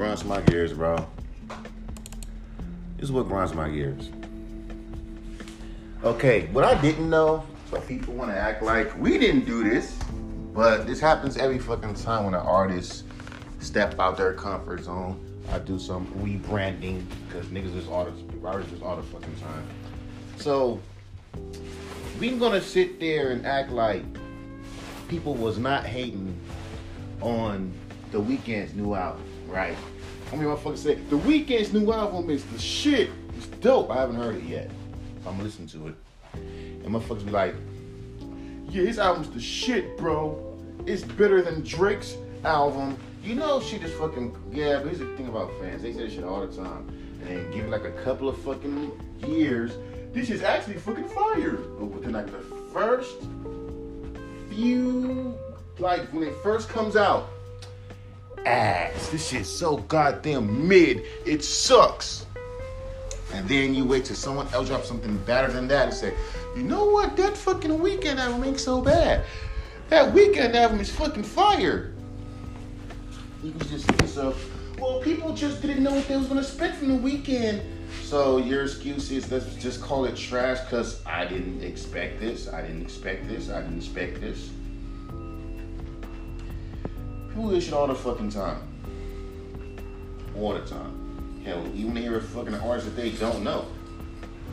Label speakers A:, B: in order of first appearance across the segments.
A: grinds my gears, bro. This is what grinds my gears. Okay, what I didn't know, but people want to act like we didn't do this, but this happens every fucking time when an artist step out their comfort zone. I do some rebranding because niggas all the artists is all the fucking time. So we gonna sit there and act like people was not hating on the Weeknd's new album, right? How many motherfuckers say the Weeknd's new album is the shit? It's dope. I haven't heard it yet. I'm gonna listen to it. And motherfuckers be like, yeah, his album's the shit, bro. It's better than Drake's album. You know, she just fucking yeah. But here's the thing about fans: they say this shit all the time, and give it like a couple of fucking years. This is actually fucking fire. But within like the first few, like when it first comes out, ass. This shit's so goddamn mid. It sucks. And then you wait till someone else drops something better than that and say, you know what? That fucking Weeknd album ain't so bad. That Weeknd album is fucking fire. You can just say so. Well, people just didn't know what they was gonna expect from the Weeknd. So your excuse is let's just call it trash because I didn't expect this. I didn't expect this. I didn't expect this. Shit all the fucking time. All the time. Hell, even hear a fucking artist that they don't know.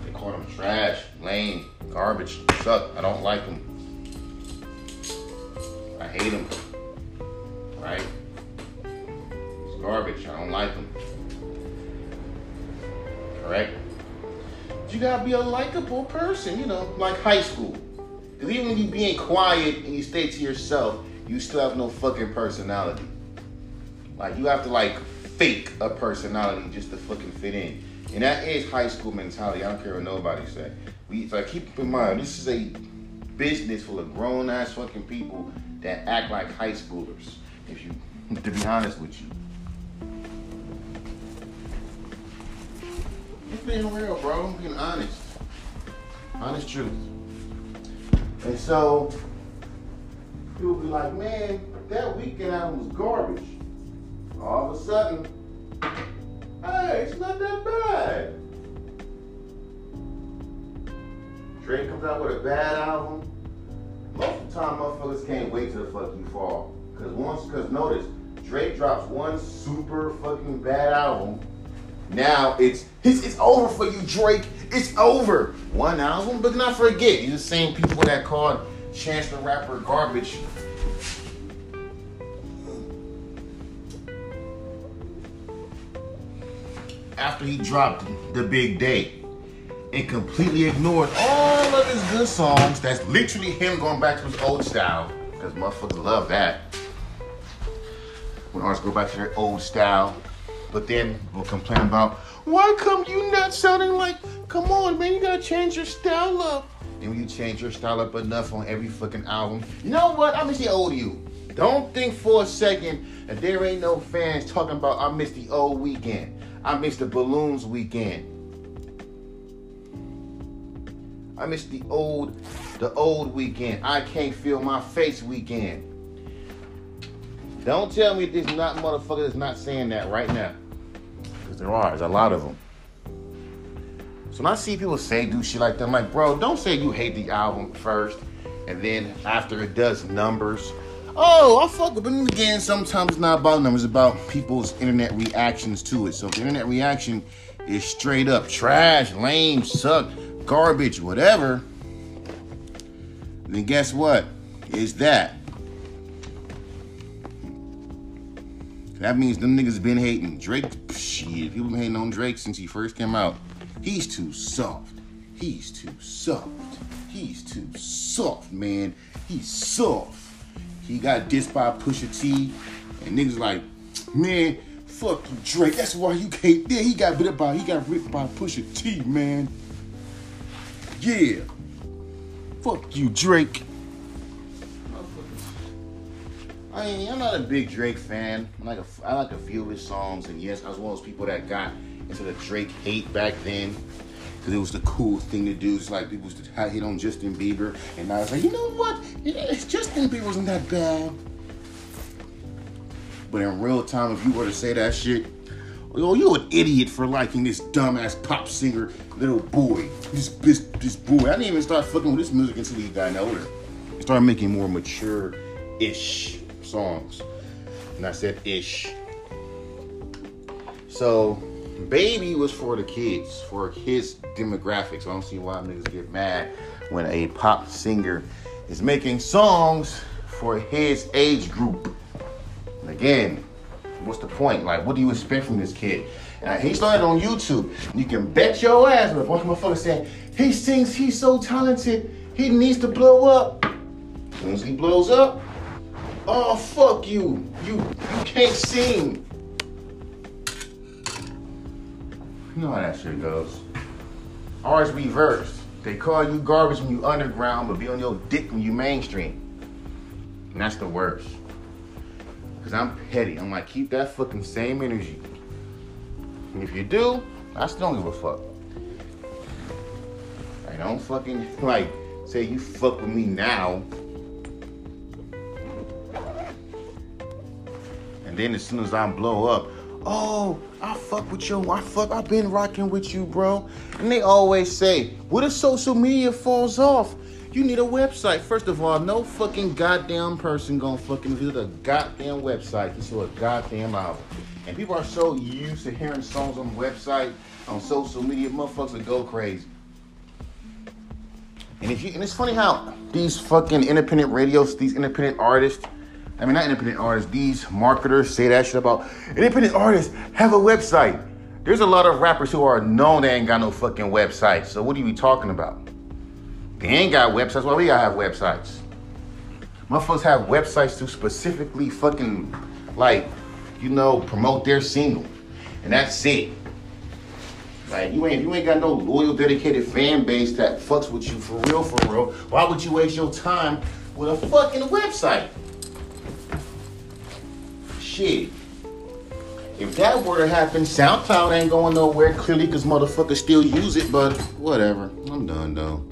A: They call them trash, lame, garbage, suck. I don't like them. I hate them. Right? It's garbage. I don't like them. Correct? You gotta be a likable person, you know, like high school. Because even when you being quiet and you stay to yourself, you still have no fucking personality. Like you have to like fake a personality just to fucking fit in. And that is high school mentality. I don't care what nobody say. We so keep in mind this is a business full of grown ass fucking people that act like high schoolers. If you to be honest with you. It's being real, bro. I'm being honest. Honest truth. And so people be like, man, that Weeknd album was garbage. All of a sudden, hey, it's not that bad. Drake comes out with a bad album. Most of the time, motherfuckers can't wait till the fuck you fall. Cause once, cause notice, Drake drops one super fucking bad album. Now it's it's, it's over for you, Drake. It's over. One album, but not forget, you're the same people that called Chance the Rapper garbage after he dropped the big day and completely ignored all of his good songs. That's literally him going back to his old style. Because motherfuckers love that. When artists go back to their old style. But then we'll complain about, why come you not sounding like, come on, man, you gotta change your style up. And when you change your style up enough on every fucking album, you know what? I miss the old you. Don't think for a second that there ain't no fans talking about I miss the old Weeknd. I miss the balloons Weeknd. I miss the old, the old Weeknd. I can't feel my face Weeknd. Don't tell me there's not motherfucker that's not saying that right now. Because there are. There's a lot of them. So when I see people say do shit like that, I'm like, bro, don't say you hate the album first, and then after it does numbers. Oh, I fuck with it. Again, sometimes it's not about numbers, it's about people's internet reactions to it. So if the internet reaction is straight up trash, lame, suck, garbage, whatever, then guess what? Is that. That means them niggas been hating. Drake, shit, people been hating on Drake since he first came out. He's too soft. He's too soft. He's too soft, man. He's soft. He got dissed by Pusha T, and niggas like, man, fuck you, Drake. That's why you can't. Yeah, he got bit by. He got ripped by Pusha T, man. Yeah. Fuck you, Drake. I mean, I'm not a big Drake fan. I like a, I like a few of his songs, and yes, I was one of those people that got into the Drake hate back then because it was the cool thing to do. It's like people used to hate on Justin Bieber, and I was like, you know what? It's Justin Bieber wasn't that bad. But in real time, if you were to say that shit, Yo, you're an idiot for liking this dumbass pop singer, little boy. This this this boy. I didn't even start fucking with this music until he got older. He started making more mature-ish songs. And I said ish. So, baby was for the kids, for his demographics. I don't see why niggas get mad when a pop singer is making songs for his age group. And again, what's the point? Like, what do you expect from this kid? He started on YouTube. You can bet your ass, but a bunch of motherfuckers saying, he sings, he's so talented, he needs to blow up. As soon as he blows up, oh fuck you. You you can't sing. You know how that shit goes. Ours reversed. They call you garbage when you underground, but be on your dick when you mainstream. And that's the worst. Cause I'm petty. I'm like, keep that fucking same energy. And if you do, I still don't give a fuck. I don't fucking like say you fuck with me now. And then as soon as I blow up, oh, I fuck with you. I fuck. I've been rocking with you, bro. And they always say, what if social media falls off? You need a website. First of all, no fucking goddamn person gonna fucking visit a goddamn website to a goddamn album. And people are so used to hearing songs on the website, on social media, motherfuckers that go crazy. And if you and it's funny how these fucking independent radios, these independent artists, I mean not independent artists, these marketers say that shit about independent artists have a website. There's a lot of rappers who are known they ain't got no fucking website. So what are you talking about? They ain't got websites. Why we gotta have websites? Motherfuckers have websites to specifically fucking like, you know, promote their single. And that's it. Like you ain't you ain't got no loyal, dedicated fan base that fucks with you for real, for real. Why would you waste your time with a fucking website? Shit. If that were to happen, SoundCloud ain't going nowhere clearly because motherfuckers still use it, but whatever. I'm done though.